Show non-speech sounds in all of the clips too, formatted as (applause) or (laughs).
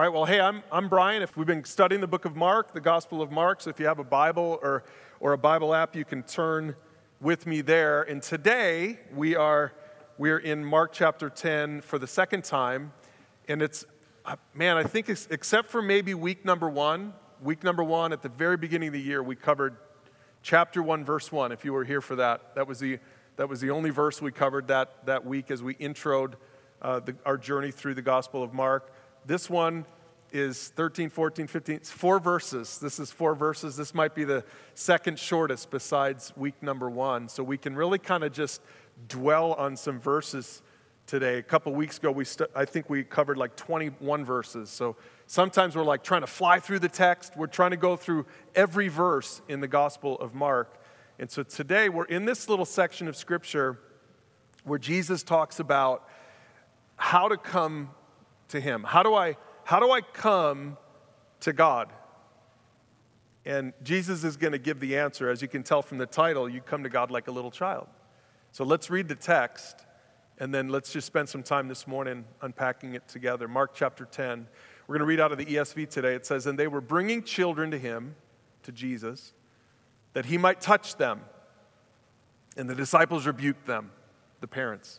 All right, well, hey, I'm, I'm Bryan. If we've been studying the book of Mark, the Gospel of Mark, so if you have a Bible or, or a Bible app, you can turn with me there. And today we are we are in Mark chapter 10 for the second time. And it's, uh, man, I think except for maybe week number one, week number one at the very beginning of the year, we covered chapter 1, verse 1. If you were here for that, that was the, that was the only verse we covered that, that week as we introed uh, the, our journey through the Gospel of Mark. This one is 13, 14, 15. It's four verses. This is four verses. This might be the second shortest besides week number one. So we can really kind of just dwell on some verses today. A couple weeks ago, we st- I think we covered like 21 verses. So sometimes we're like trying to fly through the text. We're trying to go through every verse in the Gospel of Mark. And so today we're in this little section of Scripture where Jesus talks about how to come to Him. How do I, how do I come to God? And Jesus is going to give the answer. As you can tell from the title, you come to God like a little child. So let's read the text, and then let's just spend some time this morning unpacking it together. Mark chapter 10. We're going to read out of the ESV today. It says, And they were bringing children to him, to Jesus, that he might touch them. And the disciples rebuked them, the parents.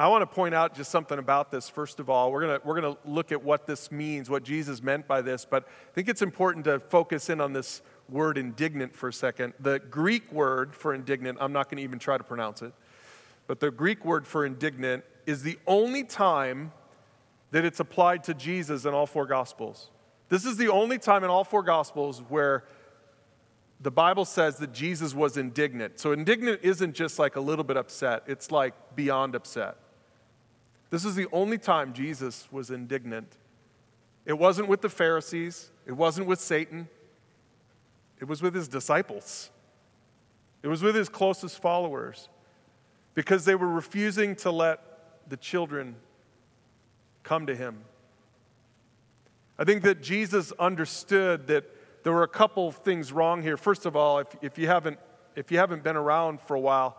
I want to point out just something about this, first of all. We're going we're to look at what this means, what Jesus meant by this, but I think it's important to focus in on this word indignant for a second. The Greek word for indignant, I'm not going to even try to pronounce it, but the Greek word for indignant is the only time that it's applied to Jesus in all four Gospels. This is the only time in all four Gospels where the Bible says that Jesus was indignant. So, indignant isn't just like a little bit upset, it's like beyond upset. This is the only time Jesus was indignant. It wasn't with the Pharisees, it wasn't with Satan, it was with his disciples, it was with his closest followers because they were refusing to let the children come to him. I think that Jesus understood that there were a couple things wrong here. First of all, if, if, you haven't, if you haven't been around for a while,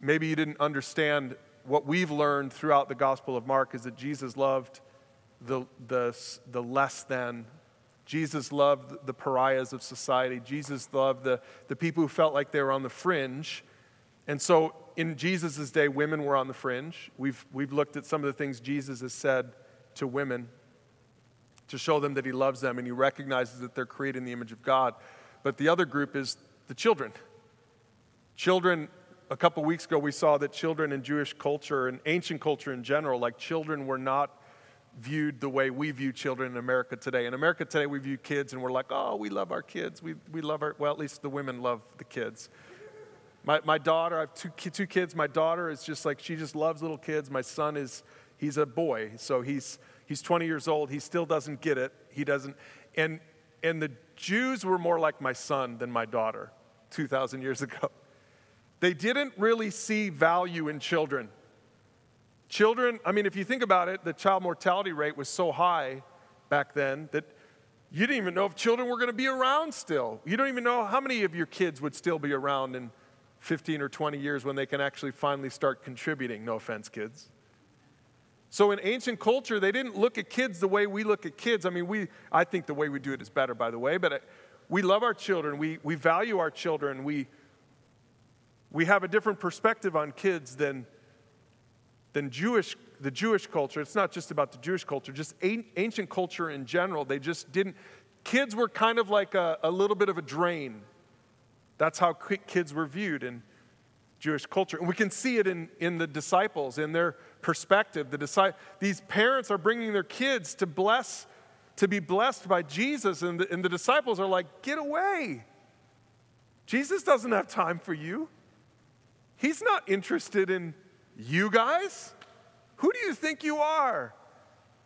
maybe you didn't understand what we've learned throughout the Gospel of Mark is that Jesus loved the, the, the less than. Jesus loved the pariahs of society. Jesus loved the, the people who felt like they were on the fringe. And so in Jesus' day, women were on the fringe. We've, we've looked at some of the things Jesus has said to women to show them that he loves them and he recognizes that they're created in the image of God. But the other group is the children. Children, a couple weeks ago, we saw that children in Jewish culture and ancient culture in general, like children were not viewed the way we view children in America today. In America today, we view kids and we're like, oh, we love our kids. We, we love our, well, at least the women love the kids. My, my daughter, I have two, two kids. My daughter is just like, she just loves little kids. My son is, he's a boy. So he's, He's 20 years old. He still doesn't get it. He doesn't. And, and the Jews were more like my son than my daughter 2,000 years (laughs) ago. They didn't really see value in children. Children, I mean, if you think about it, the child mortality rate was so high back then that you didn't even know if children were going to be around still. You don't even know how many of your kids would still be around in 15 or 20 years when they can actually finally start contributing. No offense, kids. So in ancient culture, they didn't look at kids the way we look at kids. I mean, we, I think the way we do it is better, by the way, but uh, we love our children. We, we value our children. We, we have a different perspective on kids than, than Jewish, the Jewish culture. It's not just about the Jewish culture, just ancient culture in general. They just didn't, kids were kind of like a, a little bit of a drain. That's how kids were viewed in Jewish culture. And we can see it in, in the disciples, in their perspective. The these parents are bringing their kids to bless, to be blessed by Jesus, and the, and the disciples are like, get away. Jesus doesn't have time for you. He's not interested in you guys. Who do you think you are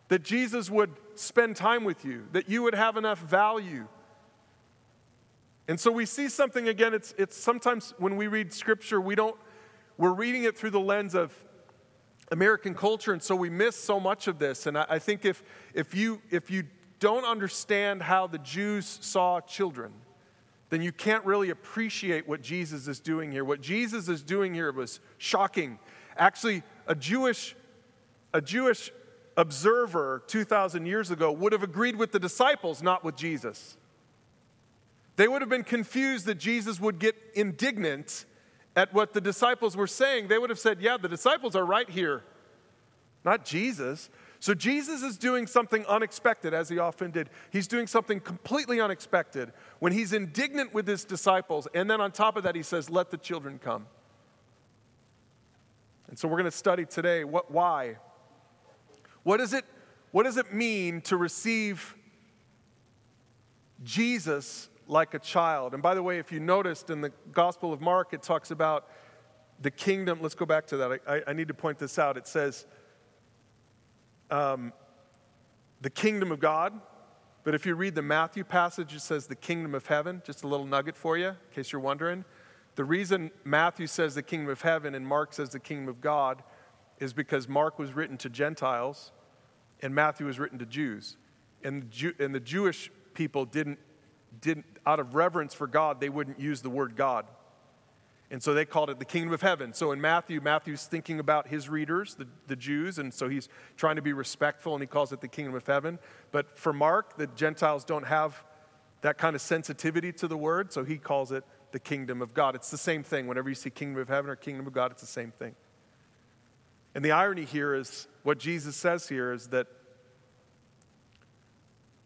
that Jesus would spend time with you, that you would have enough value? And so we see something again, it's, it's sometimes when we read scripture, we don't, we're reading it through the lens of American culture, and so we miss so much of this. And I, I think if, if, you, if you don't understand how the Jews saw children, then you can't really appreciate what Jesus is doing here. What Jesus is doing here was shocking. Actually, a Jewish, a Jewish observer 2,000 years ago would have agreed with the disciples, not with Jesus. They would have been confused that Jesus would get indignant at what the disciples were saying. They would have said, Yeah, the disciples are right here, not Jesus. So Jesus is doing something unexpected, as he often did. He's doing something completely unexpected when he's indignant with his disciples. And then on top of that, he says, Let the children come. And so we're going to study today what, why. What, is it, what does it mean to receive Jesus like a child? And by the way, if you noticed in the Gospel of Mark, it talks about the kingdom. Let's go back to that. I, I need to point this out. It says, um, the kingdom of God. But if you read the Matthew passage, it says the kingdom of heaven. Just a little nugget for you, in case you're wondering. The reason Matthew says the kingdom of heaven and Mark says the kingdom of God is because Mark was written to Gentiles and Matthew was written to Jews. And the, Jew, and the Jewish people didn't, didn't, out of reverence for God, they wouldn't use the word God. And so they called it the kingdom of heaven. So in Matthew, Matthew's thinking about his readers, the, the Jews, and so he's trying to be respectful and he calls it the kingdom of heaven. But for Mark, the Gentiles don't have that kind of sensitivity to the word, so he calls it the kingdom of God. It's the same thing. Whenever you see kingdom of heaven or kingdom of God, it's the same thing. And the irony here is what Jesus says here is that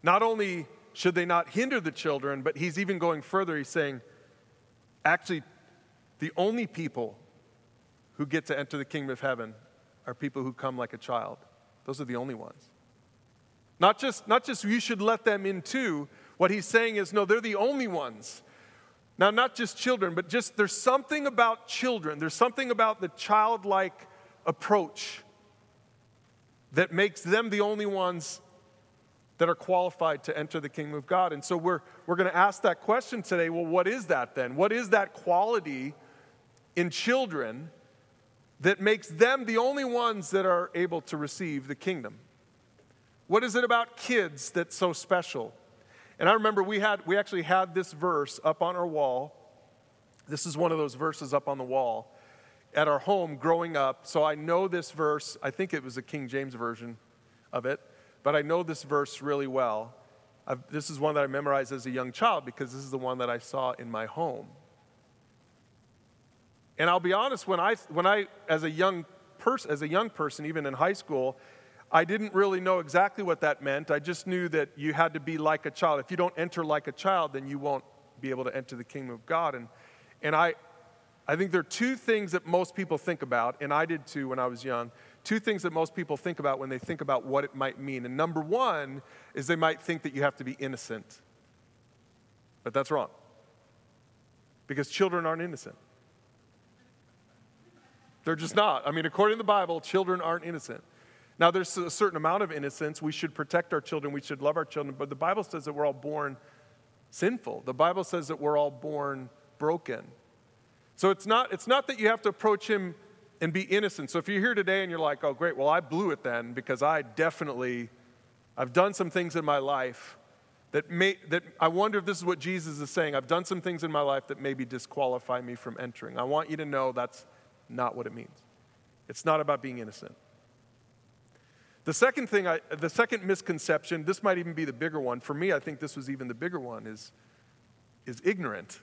not only should they not hinder the children, but he's even going further. He's saying, actually, the only people who get to enter the kingdom of heaven are people who come like a child. Those are the only ones. Not just, not just you should let them in too. What he's saying is, no, they're the only ones. Now, not just children, but just there's something about children, there's something about the childlike approach that makes them the only ones that are qualified to enter the kingdom of God. And so we're, we're going to ask that question today well, what is that then? What is that quality in children that makes them the only ones that are able to receive the kingdom? What is it about kids that's so special? And I remember we had we actually had this verse up on our wall. This is one of those verses up on the wall at our home growing up. So I know this verse. I think it was a King James version of it, but I know this verse really well. I've, this is one that I memorized as a young child because this is the one that I saw in my home. And I'll be honest, when I, when I as, a young pers- as a young person, even in high school, I didn't really know exactly what that meant. I just knew that you had to be like a child. If you don't enter like a child, then you won't be able to enter the kingdom of God. And, and I, I think there are two things that most people think about, and I did too when I was young. Two things that most people think about when they think about what it might mean. And number one is they might think that you have to be innocent. But that's wrong. Because children aren't innocent. They're just not. I mean, according to the Bible, children aren't innocent. Now, there's a certain amount of innocence. We should protect our children. We should love our children. But the Bible says that we're all born sinful. The Bible says that we're all born broken. So it's not, it's not that you have to approach him and be innocent. So if you're here today and you're like, oh, great, well, I blew it then because I definitely, I've done some things in my life that may, that I wonder if this is what Jesus is saying. I've done some things in my life that maybe disqualify me from entering. I want you to know that's not what it means. It's not about being innocent. The second thing, I, the second misconception, this might even be the bigger one. For me, I think this was even the bigger one, is, is ignorant.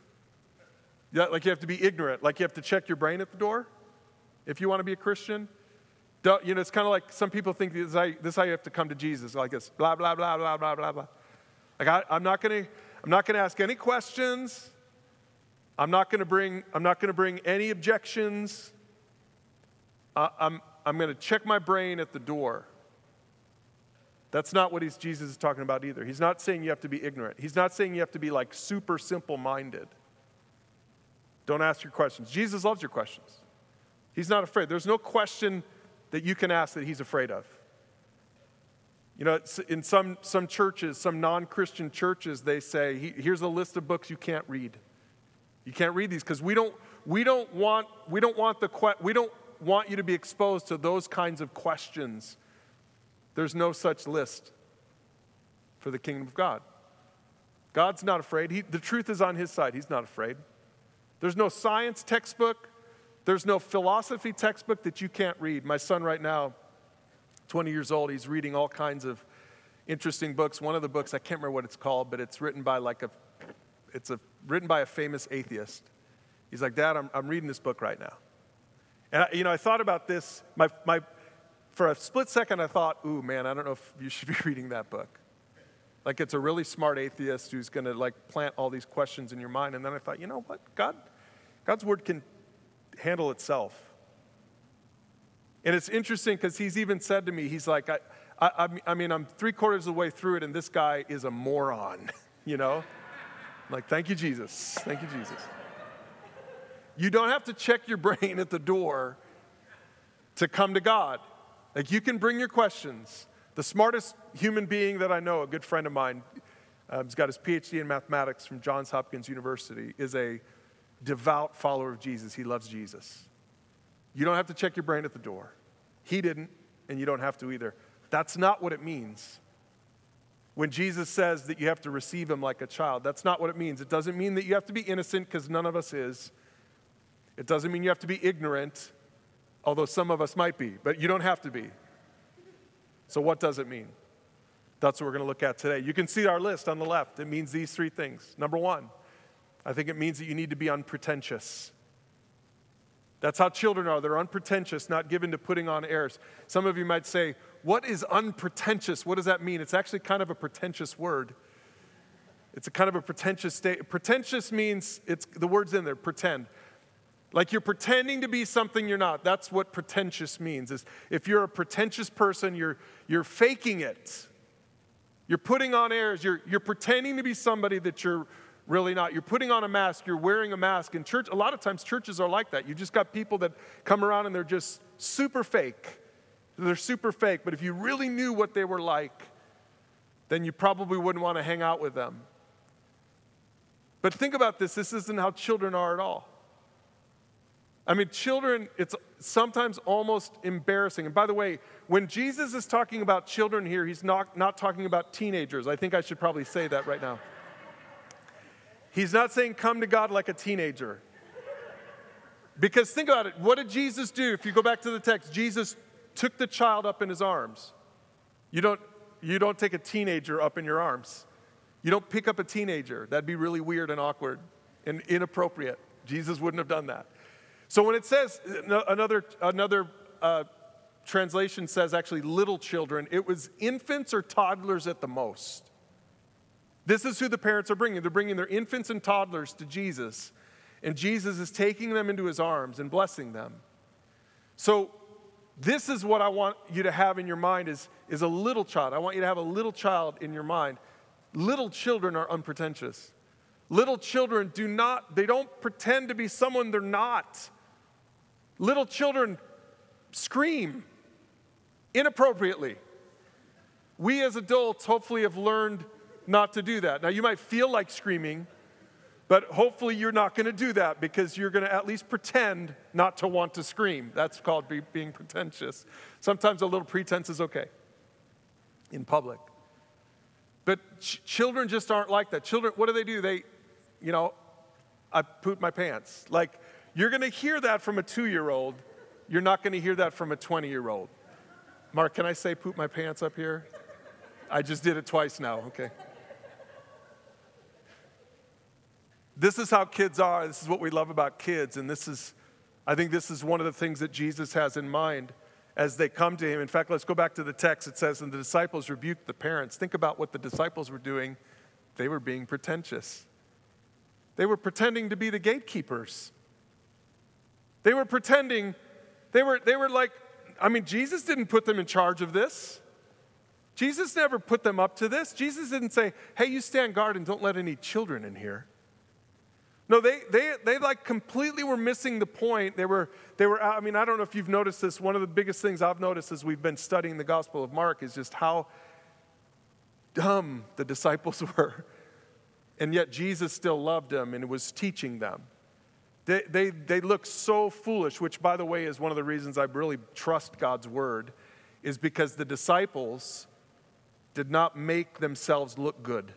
Yeah, like you have to be ignorant. Like you have to check your brain at the door if you want to be a Christian. You know, it's kind of like some people think this is, how, this is how you have to come to Jesus, like this, blah, blah, blah, blah, blah, blah, blah. Like I, I'm not going to, I'm not going to ask any questions. I'm not going to bring, I'm not going to bring any objections. Uh, I'm, I'm going to check my brain at the door. That's not what Jesus is talking about either. He's not saying you have to be ignorant. He's not saying you have to be like super simple minded. Don't ask your questions. Jesus loves your questions. He's not afraid. There's no question that you can ask that he's afraid of. You know, in some, some churches, some non Christian churches, they say, here's a list of books you can't read. You can't read these because we don't, we, don't want, we, don't want the, we don't want you to be exposed to those kinds of questions. There's no such list for the kingdom of God. God's not afraid. He, the truth is on his side. He's not afraid. There's no science textbook, there's no philosophy textbook that you can't read. My son, right now, 20 years old, he's reading all kinds of interesting books. One of the books, I can't remember what it's called, but it's written by like a, it's a, written by a famous atheist. He's like, Dad, I'm, I'm reading this book right now. And, I, you know, I thought about this. My, my, for a split second, I thought, ooh, man, I don't know if you should be (laughs) reading that book. Like it's a really smart atheist who's going to like plant all these questions in your mind. And then I thought, you know what? God, God's word can handle itself. And it's interesting because he's even said to me, he's like, I, I, I mean, I'm three quarters of the way through it, and this guy is a moron, (laughs) you know? I'm like, thank you, Jesus. Thank you, Jesus. You don't have to check your (laughs) brain at the door to come to God. Like, you can bring your questions. The smartest human being that I know, a good friend of mine, um, he's got his PhD in mathematics from Johns Hopkins University, is a devout follower of Jesus. He loves Jesus. You don't have to check your brain at the door. He didn't, and you don't have to either. That's not what it means. When Jesus says that you have to receive him like a child, that's not what it means. It doesn't mean that you have to be innocent, because none of us is. It doesn't mean you have to be ignorant, although some of us might be, but you don't have to be. So, what does it mean? That's what we're going to look at today. You can see our list on the left. It means these three things. Number one, I think it means that you need to be unpretentious. That's how children are. They're unpretentious, not given to putting on airs. Some of you might say, What is unpretentious? What does that mean? It's actually kind of a pretentious word. It's a kind of a pretentious state. Pretentious means it's the word's in there, pretend. Like you're pretending to be something you're not. That's what pretentious means. Is if you're a pretentious person, you're, you're faking it. You're putting on airs. You're, you're pretending to be somebody that you're really not. You're putting on a mask. You're wearing a mask. In church, a lot of times churches are like that. You just got people that come around and they're just super fake. They're super fake. But if you really knew what they were like, then you probably wouldn't want to hang out with them. But think about this this isn't how children are at all. I mean, children, it's sometimes almost embarrassing. And by the way, when Jesus is talking about children here, he's not, not talking about teenagers. I think I should probably say that right now. He's not saying come to God like a teenager. Because think about it. What did Jesus do? If you go back to the text, Jesus took the child up in his arms. You don't, you don't take a teenager up in your arms. You don't pick up a teenager. That'd be really weird and awkward and inappropriate. Jesus wouldn't have done that. So when it says, another, another uh, translation says actually little children, it was infants or toddlers at the most. This is who the parents are bringing. They're bringing their infants and toddlers to Jesus, and Jesus is taking them into his arms and blessing them. So this is what I want you to have in your mind is, is a little child. I want you to have a little child in your mind. Little children are unpretentious. Little children do not, they don't pretend to be someone they're not. Little children scream inappropriately. We as adults hopefully have learned not to do that. Now, you might feel like screaming, but hopefully you're not going to do that because you're going to at least pretend not to want to scream. That's called be, being pretentious. Sometimes a little pretense is okay in public. But ch- children just aren't like that. Children, what do they do? They, you know, I poop my pants. Like, you're going to hear that from a two year old. You're not going to hear that from a 20 year old. Mark, can I say poop my pants up here? I just did it twice now, okay. This is how kids are. This is what we love about kids. And this is, I think this is one of the things that Jesus has in mind as they come to him. In fact, let's go back to the text. It says, And the disciples rebuked the parents. Think about what the disciples were doing. They were being pretentious, they were pretending to be the gatekeepers. They were pretending, they were, they were like, I mean, Jesus didn't put them in charge of this. Jesus never put them up to this. Jesus didn't say, hey, you stand guard and don't let any children in here. No, they, they, they like completely were missing the point. They were, they were, I mean, I don't know if you've noticed this. One of the biggest things I've noticed as we've been studying the Gospel of Mark is just how, dumb the disciples (laughs) were. And yet Jesus still loved them and was teaching them. They, they, they look so foolish, which, by the way, is one of the reasons I really trust God's word, is because the disciples did not make themselves look good.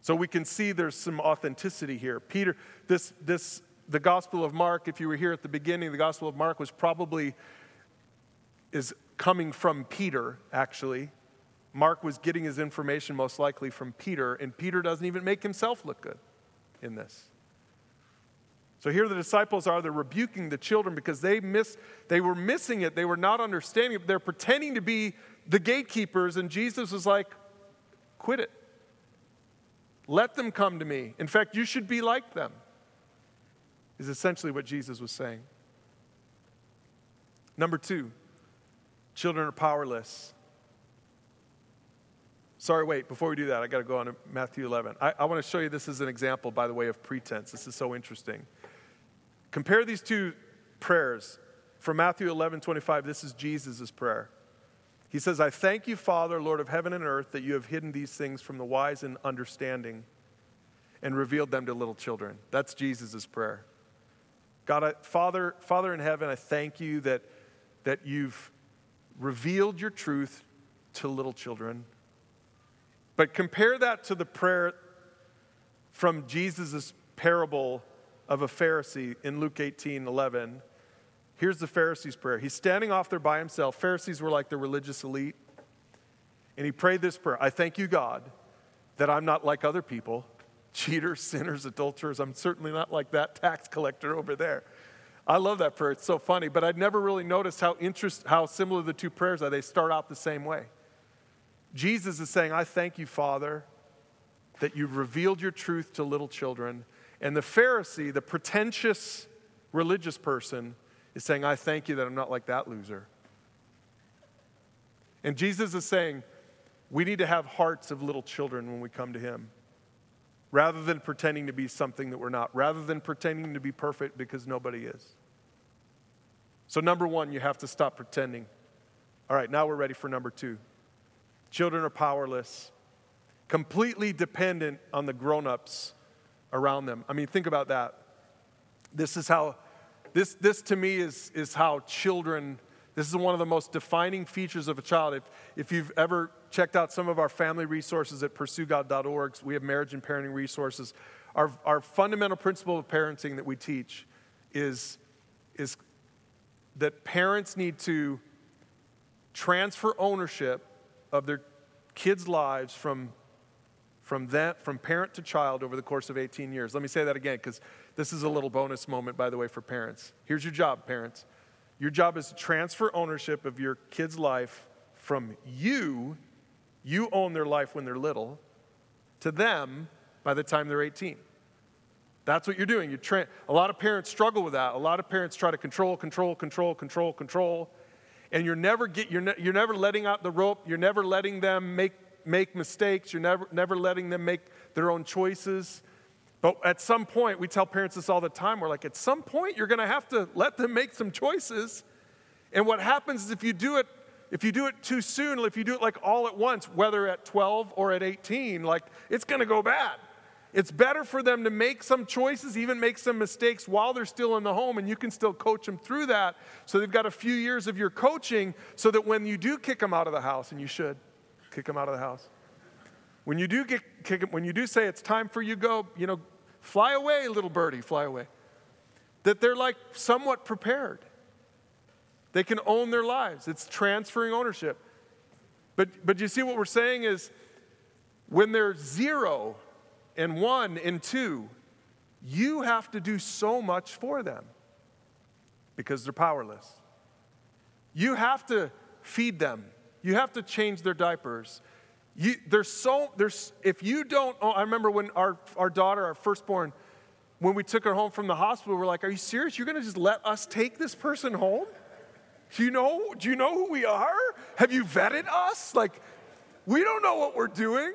So we can see there's some authenticity here. Peter, this, this, the Gospel of Mark, if you were here at the beginning, the Gospel of Mark was probably is coming from Peter, actually. Mark was getting his information most likely from Peter, and Peter doesn't even make himself look good in this. So here the disciples are, they're rebuking the children because they miss, they were missing it. They were not understanding it. They're pretending to be the gatekeepers, and Jesus was like, quit it. Let them come to me. In fact, you should be like them, is essentially what Jesus was saying. Number two, children are powerless. Sorry, wait, before we do that, I got to go on to Matthew 11. I, I want to show you this as an example, by the way, of pretense. This is so interesting. Compare these two prayers. From Matthew 11, 25, this is Jesus' prayer. He says, I thank you, Father, Lord of heaven and earth, that you have hidden these things from the wise and understanding and revealed them to little children. That's Jesus' prayer. God, I, Father, Father in heaven, I thank you that, that you've revealed your truth to little children. But compare that to the prayer from Jesus' parable of a Pharisee in Luke 18 11. Here's the Pharisee's prayer. He's standing off there by himself. Pharisees were like the religious elite. And he prayed this prayer I thank you, God, that I'm not like other people cheaters, sinners, adulterers. I'm certainly not like that tax collector over there. I love that prayer. It's so funny, but I'd never really noticed how, interest, how similar the two prayers are. They start out the same way. Jesus is saying, I thank you, Father, that you've revealed your truth to little children and the Pharisee, the pretentious religious person, is saying, I thank you that I'm not like that loser. And Jesus is saying, we need to have hearts of little children when we come to Him, rather than pretending to be something that we're not, rather than pretending to be perfect because nobody is. So, number one, you have to stop pretending. All right, now we're ready for number two. Children are powerless, completely dependent on the grown ups around them. I mean, think about that. This is how, this, this to me is, is how children, this is one of the most defining features of a child. If, if you've ever checked out some of our family resources at pursuegod.org, we have marriage and parenting resources. Our, our fundamental principle of parenting that we teach is, is that parents need to transfer ownership of their kids' lives from from that from parent to child over the course of 18 years. Let me say that again because this is a little bonus moment by the way for parents. Here's your job, parents. Your job is to transfer ownership of your kid's life from you, you own their life when they're little, to them by the time they're 18. That's what you're doing. You're tra- a lot of parents struggle with that. A lot of parents try to control, control, control, control, control, and you're never get you're, ne- you're never letting out the rope. You're never letting them make make mistakes. You're never, never letting them make their own choices. But at some point, we tell parents this all the time. We're like, at some point, you're going to have to let them make some choices. And what happens is if you do it, if you do it too soon, if you do it like all at once, whether at 12 or at 18, like it's going to go bad. It's better for them to make some choices, even make some mistakes while they're still in the home, and you can still coach them through that. So they've got a few years of your coaching so that when you do kick them out of the house, and you should, kick them out of the house. When you do get kick, when you do say it's time for you go, you know, fly away, little birdie, fly away. That they're like somewhat prepared. They can own their lives. It's transferring ownership. But but you see what we're saying is when they're zero and one and two, you have to do so much for them because they're powerless. You have to feed them you have to change their diapers. You, there's so, there's, if you don't, oh, I remember when our, our daughter, our firstborn, when we took her home from the hospital, we're like, are you serious? You're going to just let us take this person home? Do you know, do you know who we are? Have you vetted us? Like, we don't know what we're doing.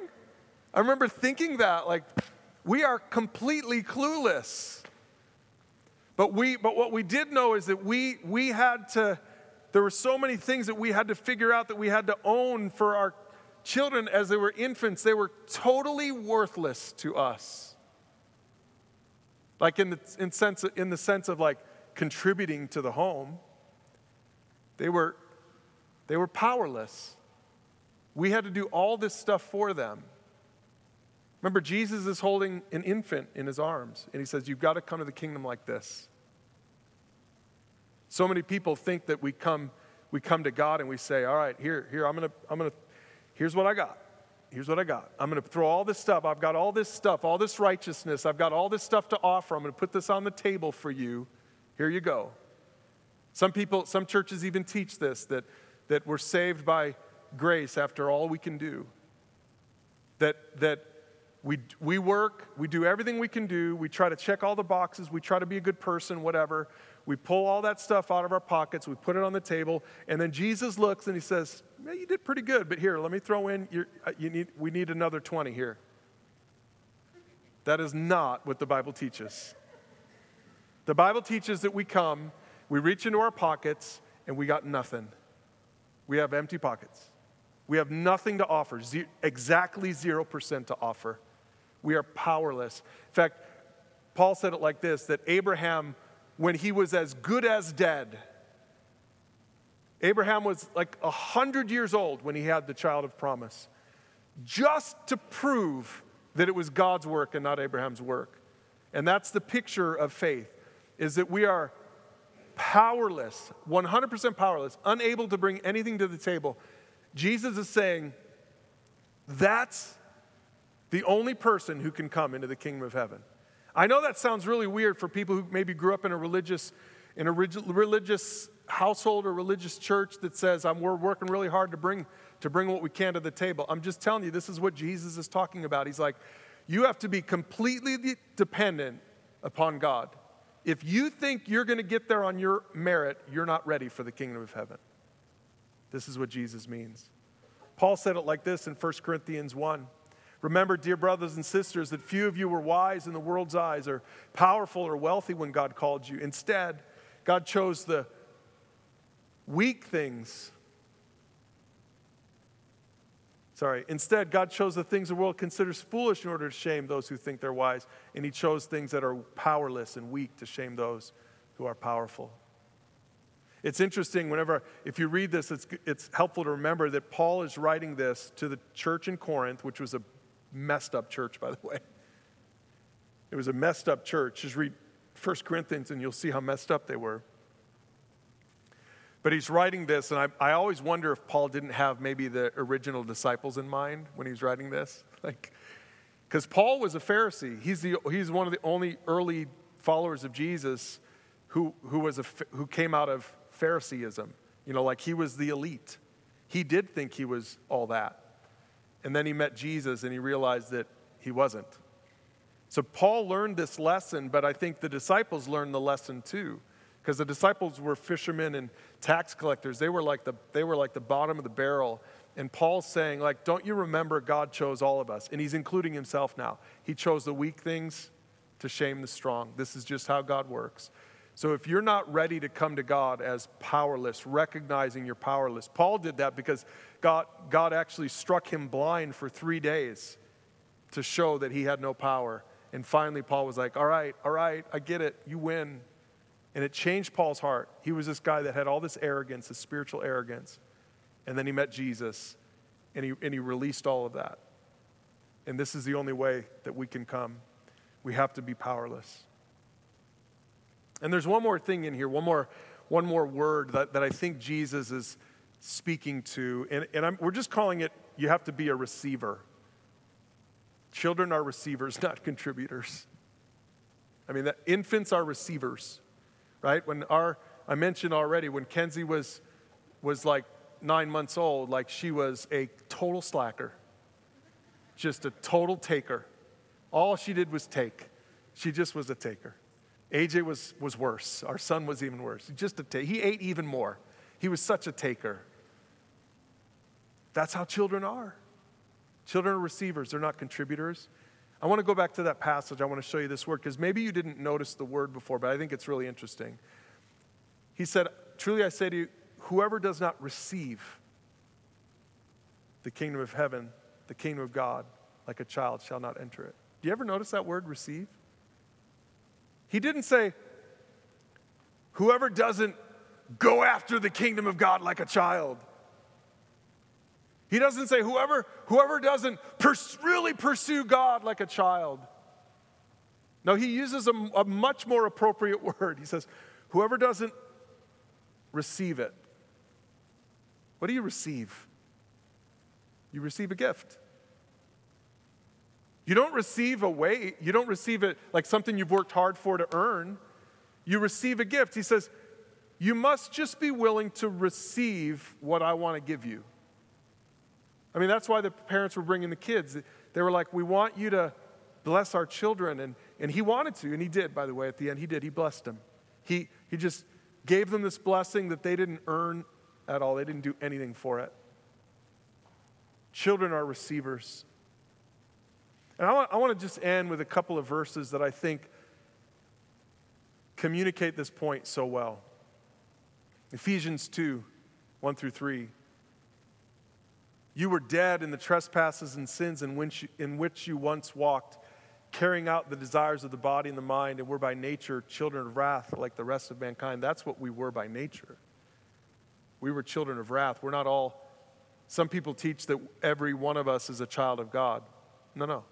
I remember thinking that, like, we are completely clueless. But we, but what we did know is that we, we had to, there were so many things that we had to figure out that we had to own for our children, as they were infants, they were totally worthless to us. Like in the, in sense, in the sense of like contributing to the home, they were, they were powerless. We had to do all this stuff for them. Remember, Jesus is holding an infant in his arms, and he says, You've got to come to the kingdom like this. So many people think that we come, we come to God and we say, All right, here, here, I'm gonna, I'm gonna, here's what I got. Here's what I got. I'm gonna throw all this stuff. I've got all this stuff, all this righteousness. I've got all this stuff to offer. I'm gonna put this on the table for you. Here you go. Some people, some churches even teach this that, that we're saved by grace after all we can do. That, that we, we work, we do everything we can do, we try to check all the boxes, we try to be a good person, whatever. We pull all that stuff out of our pockets, we put it on the table, and then Jesus looks and he says, yeah, You did pretty good, but here, let me throw in, uh, you need, we need another 20 here. That is not what the Bible teaches. The Bible teaches that we come, we reach into our pockets, and we got nothing. We have empty pockets. We have nothing to offer, ze- exactly 0% to offer. We are powerless. In fact, Paul said it like this that Abraham, when he was as good as dead, Abraham was like 100 years old when he had the child of promise, just to prove that it was God's work and not Abraham's work. And that's the picture of faith, is that we are powerless, 100% powerless, unable to bring anything to the table. Jesus is saying, that's the only person who can come into the kingdom of heaven. I know that sounds really weird for people who maybe grew up in a religious, in a religious household or religious church that says, I'm, we're working really hard to bring, to bring what we can to the table. I'm just telling you, this is what Jesus is talking about. He's like, you have to be completely dependent upon God. If you think you're going to get there on your merit, you're not ready for the kingdom of heaven. This is what Jesus means. Paul said it like this in 1 Corinthians 1. Remember, dear brothers and sisters, that few of you were wise in the world's eyes or powerful or wealthy when God called you. Instead, God chose the weak things. Sorry, instead, God chose the things the world considers foolish in order to shame those who think they're wise, and He chose things that are powerless and weak to shame those who are powerful. It's interesting whenever, if you read this, it's, it's helpful to remember that Paul is writing this to the church in Corinth, which was a messed up church, by the way. It was a messed up church. Just read 1 Corinthians and you'll see how messed up they were. But he's writing this, and I, I always wonder if Paul didn't have maybe the original disciples in mind when he was writing this. (laughs) Like, because Paul was a Pharisee. He's, the, he's one of the only early followers of Jesus who, who, was a, who came out of Phariseeism. You know, like he was the elite. He did think he was all that. And then he met Jesus and he realized that he wasn't. So Paul learned this lesson, but I think the disciples learned the lesson too. Because the disciples were fishermen and tax collectors. They were, like the, they were like the bottom of the barrel. And Paul's saying, like, don't you remember God chose all of us? And he's including himself now. He chose the weak things to shame the strong. This is just how God works. So if you're not ready to come to God as powerless, recognizing you're powerless, Paul did that because God, God actually struck him blind for three days to show that he had no power. And finally, Paul was like, All right, all right, I get it, you win. And it changed Paul's heart. He was this guy that had all this arrogance, this spiritual arrogance. And then he met Jesus and he, and he released all of that. And this is the only way that we can come. We have to be powerless. And there's one more thing in here, one more, one more word that, that I think Jesus is speaking to. And, and I'm, we're just calling it you have to be a receiver. Children are receivers, (laughs) not contributors. I mean, infants are receivers, right? When our, I mentioned already, when Kenzie was, was like nine months old, like she was a total slacker, just a total taker. All she did was take. She just was a taker. AJ was, was worse. Our son was even worse. Just a he ate even more. He was such a taker. That's how children are. Children are receivers, they're not contributors. I want to go back to that passage. I want to show you this word because maybe you didn't notice the word before, but I think it's really interesting. He said, Truly I say to you, whoever does not receive the kingdom of heaven, the kingdom of God, like a child shall not enter it. Do you ever notice that word receive? He didn't say, whoever doesn't go after the kingdom of God like a child. He doesn't say, whoever, whoever doesn't pers- really pursue God like a child. No, he uses a, a much more appropriate (laughs) word. He says, whoever doesn't receive it. What do you receive? You receive a gift. You don't receive a weight, you don't receive it like something you've worked hard for to earn. You receive a gift. He says, You must just be willing to receive what I want to give you. I mean, that's why the parents were bringing the kids. They were like, We want you to bless our children. And, and he wanted to, and he did, by the way, at the end. He did. He blessed them. He, he just gave them this blessing that they didn't earn at all, they didn't do anything for it. Children are receivers. And I want, I want to just end with a couple of verses that I think communicate this point so well. Ephesians 2 1 through 3. You were dead in the trespasses and sins in which, you, in which you once walked, carrying out the desires of the body and the mind, and were by nature children of wrath like the rest of mankind. That's what we were by nature. We were children of wrath. We're not all, some people teach that every one of us is a child of God. No, no.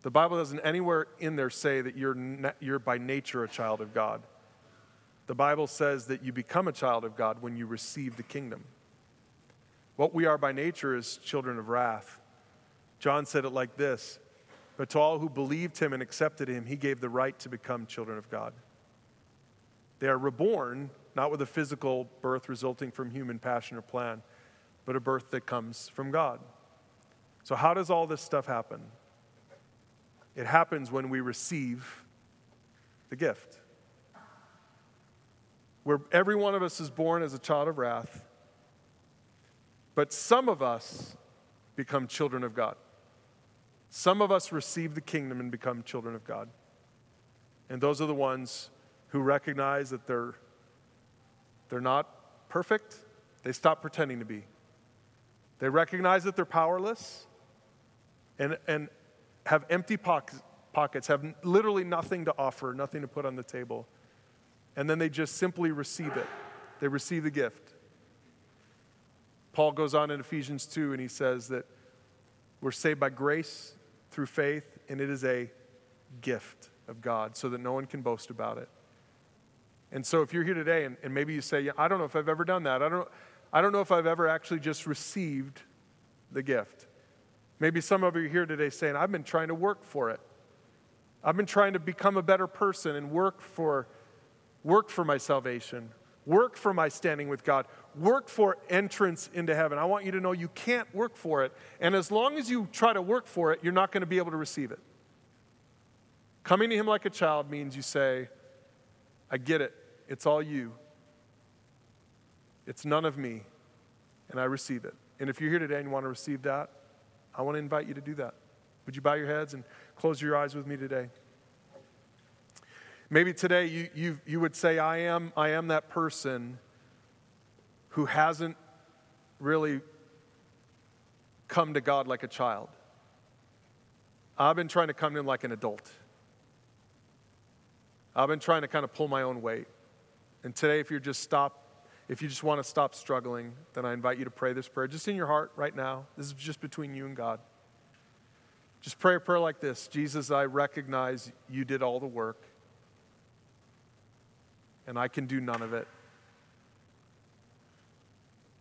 The Bible doesn't anywhere in there say that you're, you're by nature a child of God. The Bible says that you become a child of God when you receive the kingdom. What we are by nature is children of wrath. John said it like this But to all who believed him and accepted him, he gave the right to become children of God. They are reborn, not with a physical birth resulting from human passion or plan, but a birth that comes from God. So, how does all this stuff happen? It happens when we receive the gift. Where every one of us is born as a child of wrath, but some of us become children of God. Some of us receive the kingdom and become children of God. And those are the ones who recognize that they're, they're not perfect, they stop pretending to be. They recognize that they're powerless and, and have empty pockets, have literally nothing to offer, nothing to put on the table. And then they just simply receive it. They receive the gift. Paul goes on in Ephesians 2 and he says that we're saved by grace through faith, and it is a gift of God so that no one can boast about it. And so if you're here today and, and maybe you say, yeah, I don't know if I've ever done that, I don't, I don't know if I've ever actually just received the gift. Maybe some of you are here today saying, I've been trying to work for it. I've been trying to become a better person and work for, work for my salvation, work for my standing with God, work for entrance into heaven. I want you to know you can't work for it. And as long as you try to work for it, you're not going to be able to receive it. Coming to Him like a child means you say, I get it. It's all you. It's none of me. And I receive it. And if you're here today and you want to receive that, I want to invite you to do that. Would you bow your heads and close your eyes with me today? Maybe today you, you, you would say, I am, I am that person who hasn't really come to God like a child. I've been trying to come to Him like an adult. I've been trying to kind of pull my own weight. And today, if you're just stop if you just want to stop struggling, then I invite you to pray this prayer just in your heart right now. This is just between you and God. Just pray a prayer like this Jesus, I recognize you did all the work, and I can do none of it.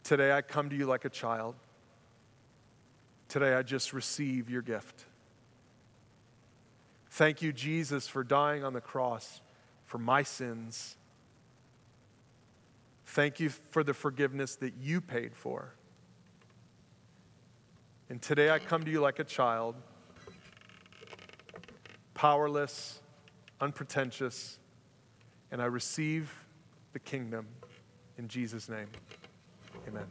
Today I come to you like a child. Today I just receive your gift. Thank you, Jesus, for dying on the cross for my sins Thank you for the forgiveness that you paid for. And today I come to you like a child, powerless, unpretentious, and I receive the kingdom in Jesus' name. Amen.